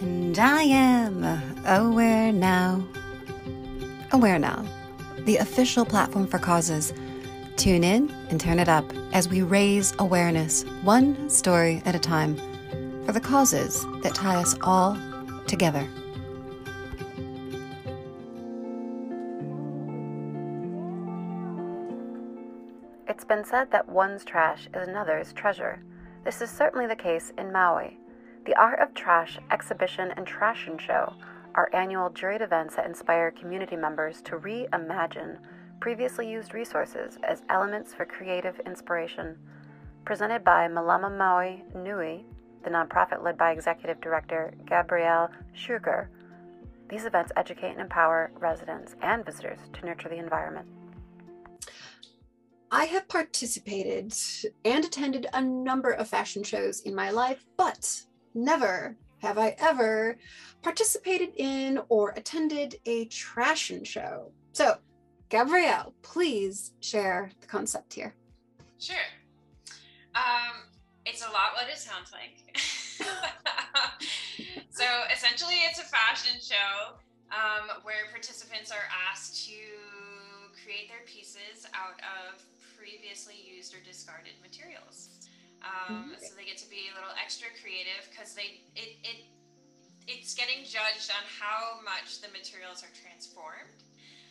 And I am Aware Now. Aware Now, the official platform for causes. Tune in and turn it up as we raise awareness, one story at a time, for the causes that tie us all together. It's been said that one's trash is another's treasure. This is certainly the case in Maui. The Art of Trash exhibition and Trashion Show are annual juried events that inspire community members to reimagine previously used resources as elements for creative inspiration. Presented by Malama Maui Nui, the nonprofit led by Executive Director Gabrielle Schurger, these events educate and empower residents and visitors to nurture the environment. I have participated and attended a number of fashion shows in my life, but never have I ever participated in or attended a trashion show. So, Gabrielle, please share the concept here. Sure. Um, it's a lot what it sounds like. so essentially, it's a fashion show um, where participants are asked to create their pieces out of previously used or discarded materials. Um, mm-hmm. So they get to be a little extra creative because they it, it it's getting judged on how much the materials are transformed,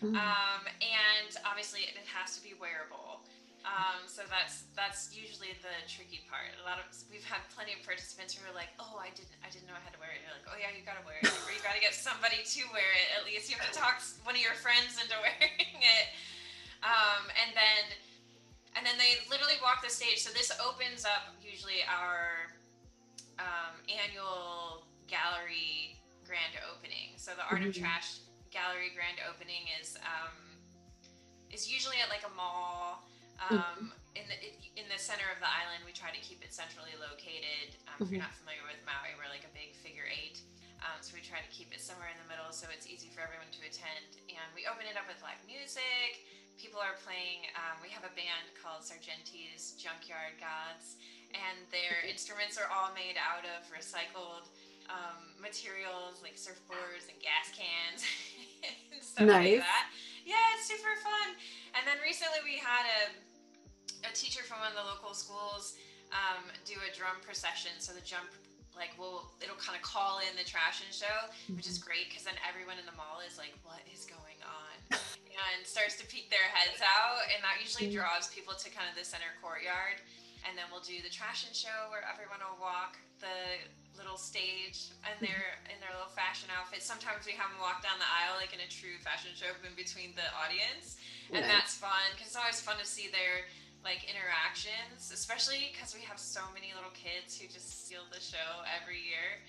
mm-hmm. um, and obviously it has to be wearable. Um, so that's that's usually the tricky part. A lot of we've had plenty of participants who are like, "Oh, I didn't I didn't know how to wear it." And You're like, "Oh yeah, you gotta wear it. or you gotta get somebody to wear it. At least you have to talk one of your friends into wearing it." Um, and then and then they literally walk the stage. So this opens up usually our um, annual gallery grand opening. So the Art mm-hmm. of Trash gallery grand opening is um, is usually at like a mall. Um, mm-hmm. in the in the center of the island, we try to keep it centrally located. Um, mm-hmm. If you're mm-hmm. not familiar with Maui, we're like a big figure eight. Um, so we try to keep it somewhere in the middle so it's easy for everyone to attend. And we open it up with live music people are playing. Um, we have a band called Sargenti's Junkyard Gods, and their instruments are all made out of recycled um, materials like surfboards and gas cans and stuff nice. like that. Yeah, it's super fun. And then recently we had a a teacher from one of the local schools um, do a drum procession. So the jump like will it'll kind of call in the trashion show, which is mm-hmm. great because then everyone in the mall is like, what is going on? And starts to peek their heads out, and that usually mm-hmm. draws people to kind of the center courtyard. And then we'll do the trashion show where everyone will walk the little stage in their in their little fashion outfits. Sometimes we have them walk down the aisle like in a true fashion show in between the audience, and that's fun because it's always fun to see their like interactions, especially because we have so many little kids who just steal the show every year.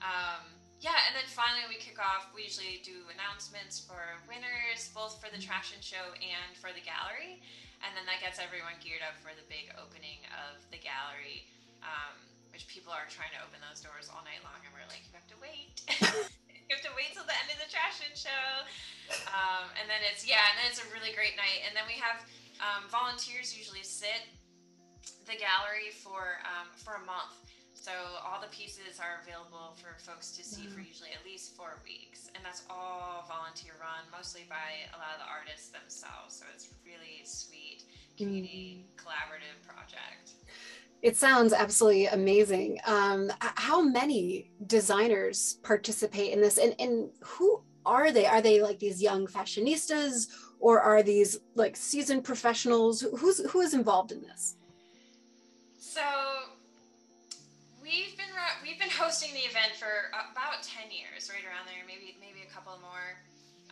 Um, yeah, and then finally we kick off. We usually do announcements for winners, both for the trashion show and for the gallery, and then that gets everyone geared up for the big opening of the gallery, um, which people are trying to open those doors all night long, and we're like, you have to wait. you have to wait till the end of the trashion show, um, and then it's yeah, and then it's a really great night, and then we have um, volunteers usually sit the gallery for um, for a month. So all the pieces are available for folks to see for usually at least four weeks, and that's all volunteer run, mostly by a lot of the artists themselves. So it's really sweet community mm. collaborative project. It sounds absolutely amazing. Um, how many designers participate in this, and, and who are they? Are they like these young fashionistas, or are these like seasoned professionals? Who's who is involved in this? So been hosting the event for about ten years, right around there, maybe maybe a couple more.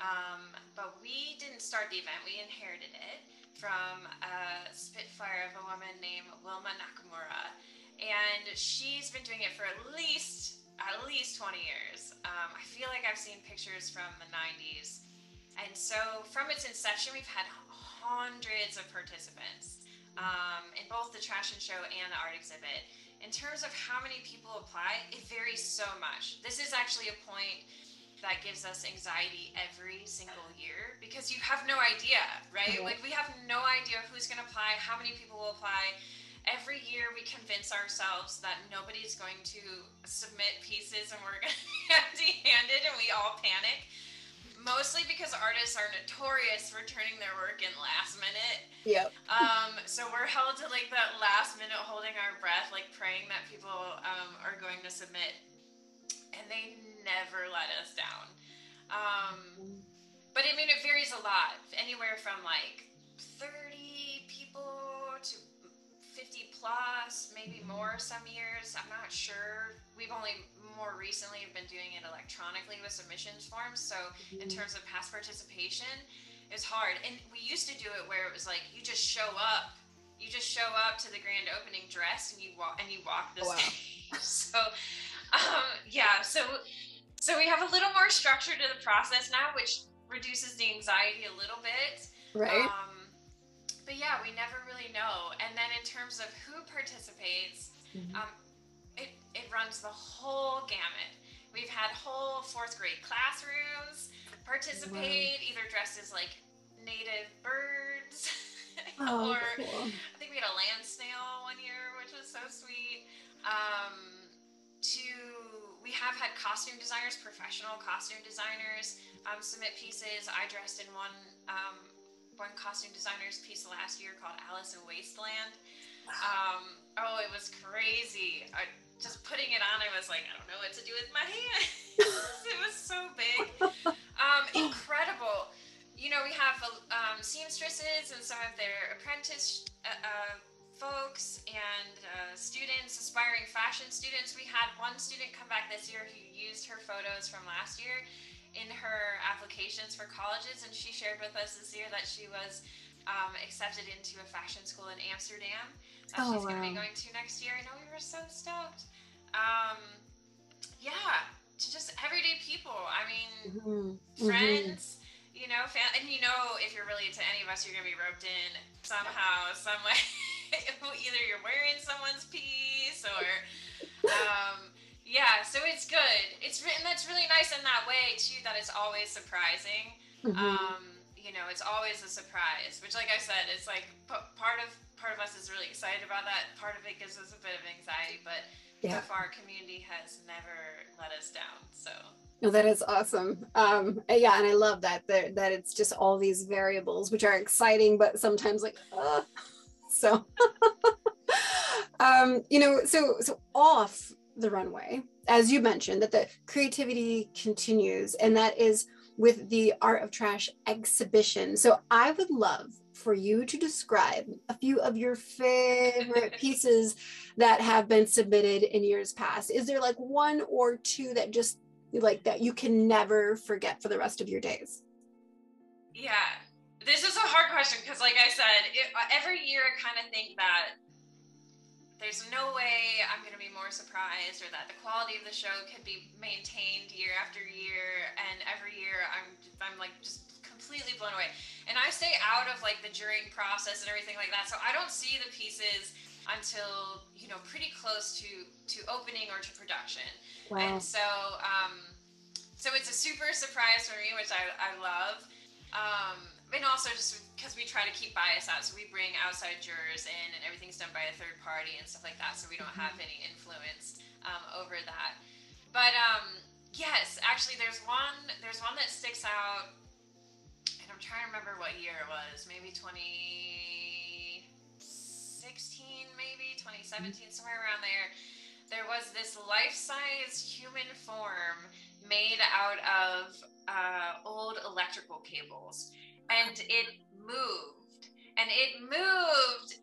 Um, but we didn't start the event; we inherited it from a Spitfire of a woman named Wilma Nakamura, and she's been doing it for at least at least 20 years. Um, I feel like I've seen pictures from the 90s and so from its inception, we've had hundreds of participants um, in both the trashion show and the art exhibit. In terms of how many people apply, it varies so much. This is actually a point that gives us anxiety every single year because you have no idea, right? Like we have no idea who's going to apply, how many people will apply. every year we convince ourselves that nobody's going to submit pieces and we're going to be empty-handed and we all panic mostly because artists are notorious for turning their work in last minute. Yep. Um, so we're held to like that last minute holding our breath, like praying that people um, are going to submit. And they never let us down. Um, but I mean, it varies a lot, anywhere from like 30 people to 50 plus, maybe more some years. I'm not sure. We've only more recently have been doing it electronically with submissions forms. So in Mhm. terms of past participation, it's hard. And we used to do it where it was like you just show up, you just show up to the grand opening dress and you walk and you walk the Oh, wow. stage. so um, yeah, so so we have a little more structure to the process now, which reduces the anxiety a little bit. Right. Um, but yeah, we never really know. And then in terms of who participates, Mhm. um, it, it runs the whole gamut. We've had whole fourth grade classrooms participate, either dressed as like native birds oh, or cool. I think we had a land snail one year, which was so sweet. Um, to we have had costume designers, professional costume designers, um, submit pieces. I dressed in one um, one costume designer's piece last year called Alice in Wasteland. Um, oh, it was crazy. I, just putting it on, I was like, I don't know what to do with my hands. it was so big. Um, incredible. You know, we have um, seamstresses and some of their apprentice uh, uh, folks and uh, students, aspiring fashion students. We had one student come back this year who used her photos from last year in her applications for colleges, and she shared with us this year that she was um, accepted into a fashion school in Amsterdam that Oh, she's going to be going to next year. I know we were so stoked. Um, yeah, to just everyday people. I mean, Mhm. Mhm. friends, you know, fam- and you know, if you're related to any of us, you're gonna be roped in somehow, some way. Either you're wearing someone's piece or, um, yeah. So it's good. It's written. That's really nice in that way too. That it's always surprising. Mhm. Um, you know, it's always a surprise. Which, like I said, it's like p- part of part of us is really excited about that. Part of it gives us a bit of anxiety, but Yeah. so far, community has never let us down. So. No, that is awesome. Um, yeah, and I love that that that it's just all these variables, which are exciting, but sometimes like, uh, so, um, you know, so so off the runway, as you mentioned, that the creativity continues, and that is with the Art of Trash exhibition. So I would love for you to describe a few of your favorite pieces that have been submitted in years past. Is there like one or two that just like that you can never forget for the rest of your days? Yeah, this is a hard question because, like I said, it, uh, every year I kind of think that there's no way I'm going to be more surprised or that the quality of the show could be maintained year after year. And every year I'm, I'm like just completely blown away. And I stay out of like the jurying process and everything like that. So I don't see the pieces until, you know, pretty close to, to opening or to production. Wow. And so, um, so it's a super surprise for me, which I, I love. Um, and also just because we try to keep bias out, so we bring outside jurors in, and everything's done by a third party and stuff like that, so we don't have any influence um, over that. But um, yes, actually, there's one. There's one that sticks out, and I'm trying to remember what year it was. Maybe 2016, maybe 2017, somewhere around there there was this life-size human form made out of uh, old electrical cables and it moved. And it moved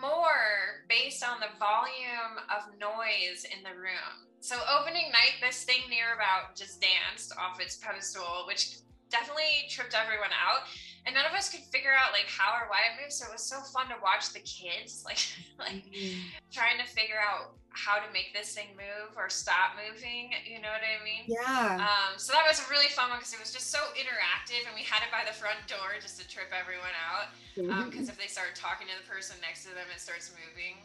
more based on the volume of noise in the room. So opening night this thing near about just danced off its pedestal which definitely tripped everyone out. And none of us could figure out like how or why it moved. So it was so fun to watch the kids like like mm-hmm. trying to figure out how to make this thing move or stop moving. You know what I mean? Yeah. Um, so that was a really fun one because it was just so interactive, and we had it by the front door just to trip everyone out. Because if they start talking to the person next to them, it starts moving.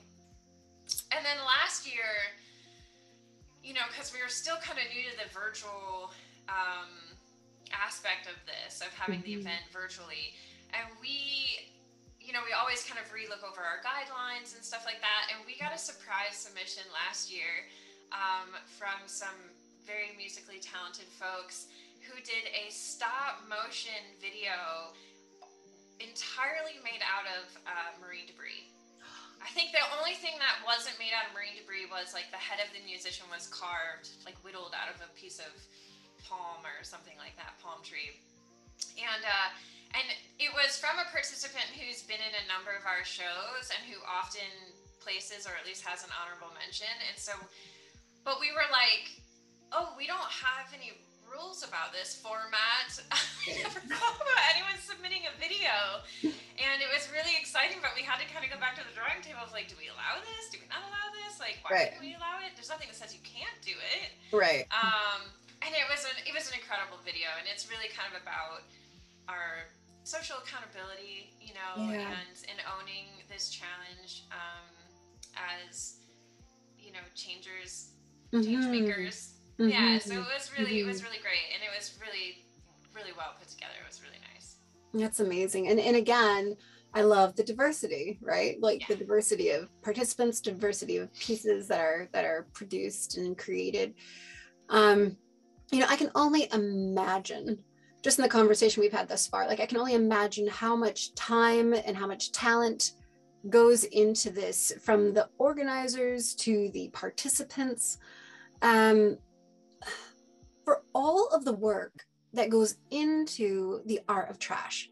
And then last year, you know, because we were still kind of new to the virtual um, aspect of this, of having the Mhm. event virtually, and we you know, we always kind of relook over our guidelines and stuff like that. And we got a surprise submission last year um, from some very musically talented folks who did a stop motion video entirely made out of uh, marine debris. I think the only thing that wasn't made out of marine debris was like the head of the musician was carved, like whittled out of a piece of palm or something like that, palm tree. And uh, and it was from a participant who's been in a number of our shows and who often places or at least has an honorable mention. And so, but we were like, oh, we don't have any rules about this format. I never thought about anyone submitting a video. And it was really exciting, but we had to kind of go back to the drawing table of like, do we allow this? Do we not allow this? Like, why right. we allow it? There's nothing that says you can't do it. Right. Um, and it was an it was an incredible video, and it's really kind of about our social accountability, you know, yeah. and and owning this challenge um, as you know changers, mm-hmm. change makers. Mm-hmm. Yeah, so it was really mm-hmm. it was mm-hmm. really great, and it was really really well put together. It was really nice. That's amazing, and and again. I love the diversity, right? Like yeah. the diversity of participants, diversity of pieces that are that are produced and created. Um, you know, I can only imagine just in the conversation we've had thus far, like I can only imagine how much time and how much talent goes into this from the organizers to the participants. Um, for all of the work that goes into the art of trash,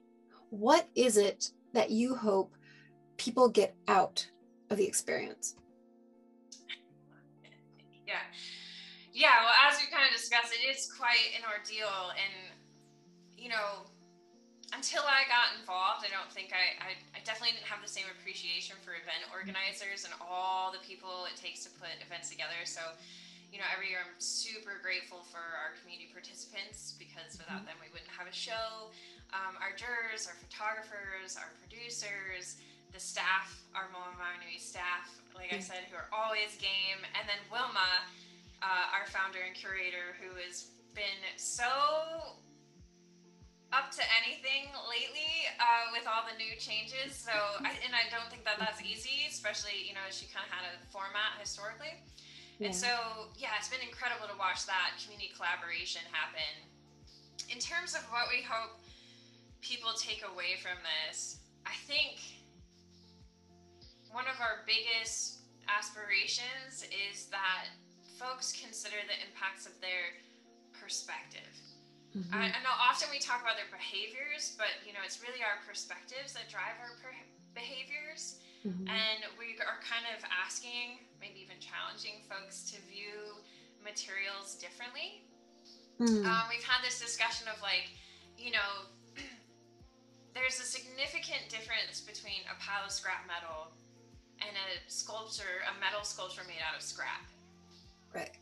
what is it that you hope people get out of the experience? Yeah. Yeah, well, as we kind of discussed, it is quite an ordeal. And you know, until I got involved, I don't think I, I, I, definitely didn't have the same appreciation for event organizers and all the people it takes to put events together. So, you know, every year I'm super grateful for our community participants because without them we wouldn't have a show. Um, our jurors, our photographers, our producers, the staff, our Malama Maui Nui staff, like I said, who are always game, and then Wilma, uh, our founder and curator, who has been so up to anything lately uh, with all the new changes. So, I, and I don't think that that's easy, especially you know she kind of had a format historically. Yeah. And so, yeah, it's been incredible to watch that community collaboration happen. In terms of what we hope people take away from this, I think one of our biggest aspirations is that folks consider the impacts of their perspective Mm-hmm. I, I, know often we talk about their behaviors, but you know it's really our perspectives that drive our per- behaviors, mm-hmm. and we are kind of asking, maybe even challenging folks to view materials differently. Mm-hmm. Um, we've had this discussion of like, you know, there's a significant difference between a pile of scrap metal and a sculpture, a metal sculpture made out of scrap. Right.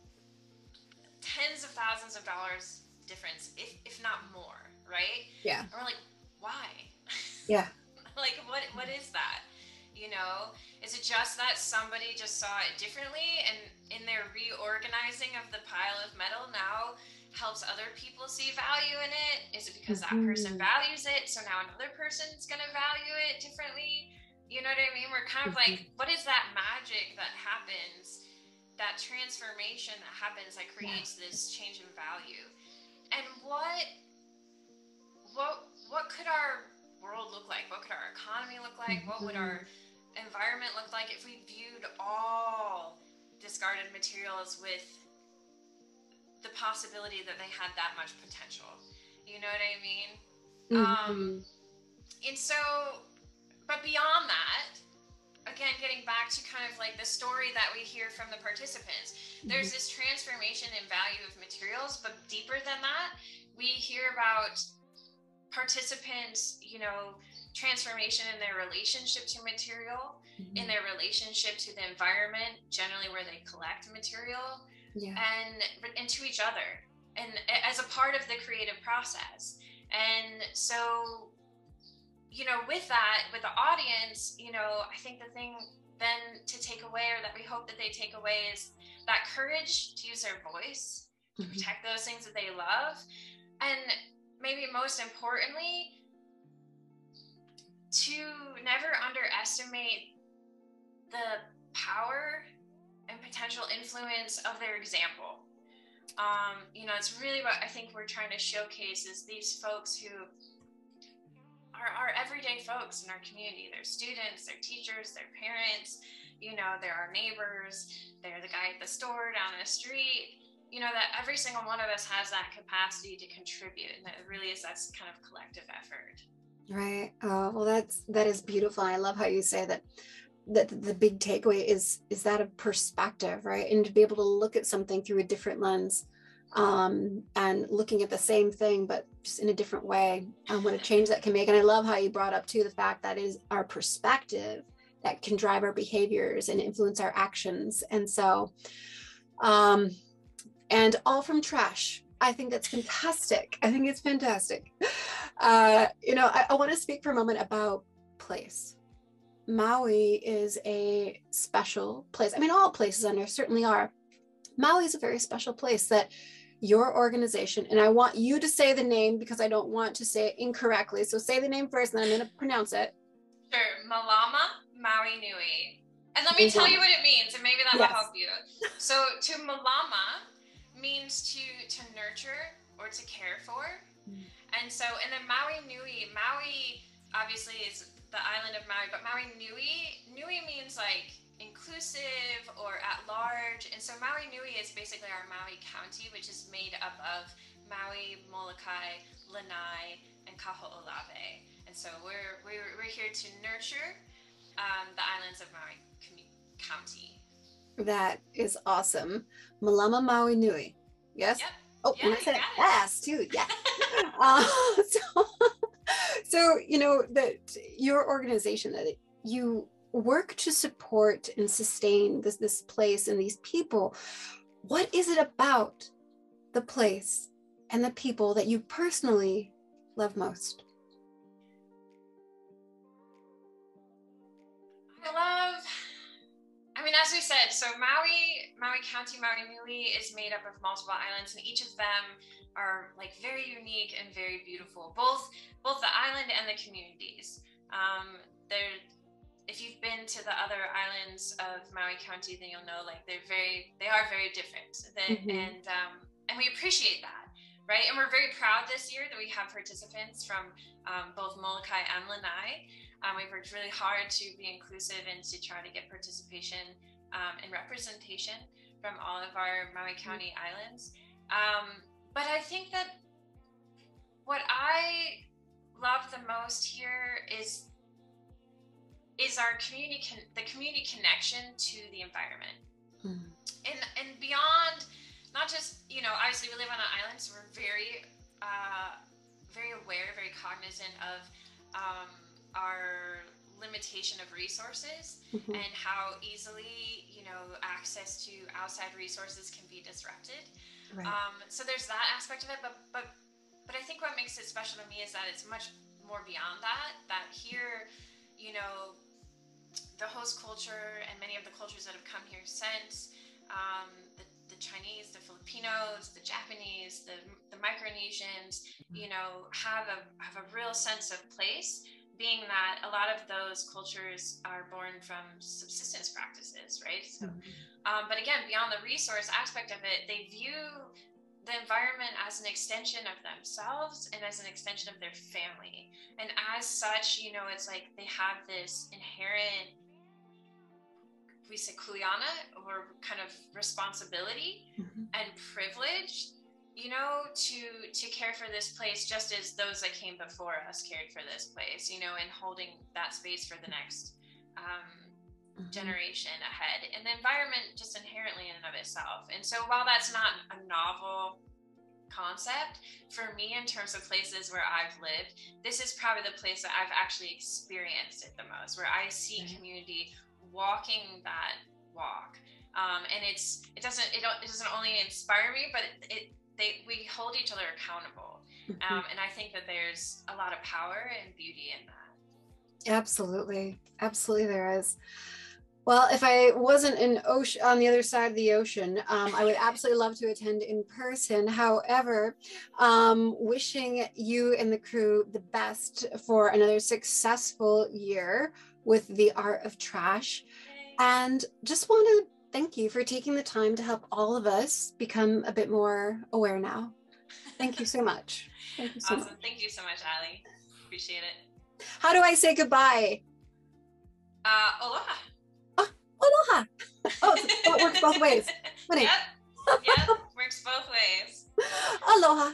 Tens of thousands of dollars difference, if if not more, right? Yeah. And we're like, why? Yeah. like what what is that? You know, is it just that somebody just saw it differently and in their reorganizing of the pile of metal now helps other people see value in it? Is it because mm-hmm. that person mm-hmm. values it, so now another person's gonna value it differently? You know what I mean? We're kind of like, mm-hmm. what is that magic that happens? That transformation that happens that creates yeah. this change in value and what what what could our world look like? What could our economy look like? What would our environment look like if we viewed all discarded materials with the possibility that they had that much potential? You know what I mean? Mm-hmm. Um, and so, but beyond that, again, getting back to kind of like the story that we hear from the participants, there's mm-hmm. this transformation in value of materials, but deeper than that, we hear about participants, you know, transformation in their relationship to material, mm-hmm. in their relationship to the environment, generally where they collect material, yeah. and and to each other, and as a part of the creative process. And so you know, with that, with the audience, you know, I think the thing then to take away or that we hope that they take away is that courage to use their voice, to mm-hmm. protect those things that they love. And maybe most importantly, to never underestimate the power and potential influence of their example. Um, you know, it's really what I think we're trying to showcase is these folks who are, are everyday folks in our community. They're students, they're teachers, they're parents, you know, they're our neighbors, they're the guy at the store down the street. You know, that every single one of us has that capacity to contribute. And that really is that's kind of collective effort. Right. Oh, well, that's that is beautiful. I love how you say that that the big takeaway is is that of perspective right and to be able to look at something through a different lens um, and looking at the same thing but just in a different way and what a change that can make. And i love how you brought up too the fact that is our perspective that can drive our behaviors and influence our actions. And so um and all from trash. I think that's fantastic. I think it's fantastic. Uh you know i, I want to speak for a moment about place. Maui is a special place. I mean, all places on earth certainly are. Maui is a very special place that your organization, and I want you to say the name because I don't want to say it incorrectly. So say the name first, and then I'm going to pronounce it. Sure. Malama Maui Nui. And let me tell you what it means, and maybe that yes. will help you. So to Malama means to to nurture or to care for. Mm. And so, and then Maui Nui, Maui obviously is the island of Maui, but Maui Nui, Nui means like inclusive or at large. And so Maui Nui is basically our Maui County, which is made up of Maui, Molokai, Lanai, and Kaho'olawe. And so we're, we're, we're here to nurture um, the islands of Maui County. That is awesome. Malama Maui Nui. Yes? Yep. Oh, yeah, and I said it fast too. Yeah. uh, so so you know that your organization that you work to support and sustain this this place and these people what is it about the place and the people that you personally love most i love i mean as we said so maui maui county maui nui is made up of multiple islands and each of them are like very unique and very beautiful, both both the island and the communities. Um, they're if you've been to the other islands of Maui County, then you'll know like they're very they are very different. Mm-hmm. And um, and we appreciate that, right? And we're very proud this year that we have participants from um, both Molokai and Lanai. Um, we've worked really hard to be inclusive and to try to get participation um, and representation from all of our Maui County mm-hmm. islands. Um, but I think that what I love the most here is is our community con- the community connection to the environment mm. and and beyond not just you know obviously we live on an island so we're very uh, very aware very cognizant of um, our limitation of resources mm-hmm. and how easily you know access to outside resources can be disrupted Right. Um, so there's that aspect of it, but but but I think what makes it special to me is that it's much more beyond that. That here, you know, the host culture and many of the cultures that have come here since um, the, the Chinese, the Filipinos, the Japanese, the, the Micronesians, mm-hmm. you know, have a have a real sense of place being that a lot of those cultures are born from subsistence practices, right? So, mm-hmm. um, but again, beyond the resource aspect of it, they view the environment as an extension of themselves and as an extension of their family. And as such, you know, it's like they have this inherent, we say kuleana, or kind of responsibility mm-hmm. and privilege you know to to care for this place just as those that came before us cared for this place you know and holding that space for the next um, mm-hmm. generation ahead and the environment just inherently in and of itself and so while that's not a novel concept for me in terms of places where i've lived this is probably the place that i've actually experienced it the most where i see community walking that walk. Um, and it's it doesn't it, it doesn't only inspire me but it, it they we hold each other accountable. Mm-hmm. um, and i think that there's a lot of power and beauty in that. Absolutely. Absolutely there is. Well, if I wasn't in ocean on the other side of the ocean, um, I would absolutely love to attend in person. However, um, wishing you and the crew the best for another successful year with the art of trash, and just want to thank you for taking the time to help all of us become a bit more aware now. Thank you so much. Thank you so awesome. much. Thank you so much, Ali. Appreciate it. How do I say goodbye? Uh, aloha. Aloha. Oh, oh, it works both ways. Funny. Yep. Yep. Works both ways. Aloha.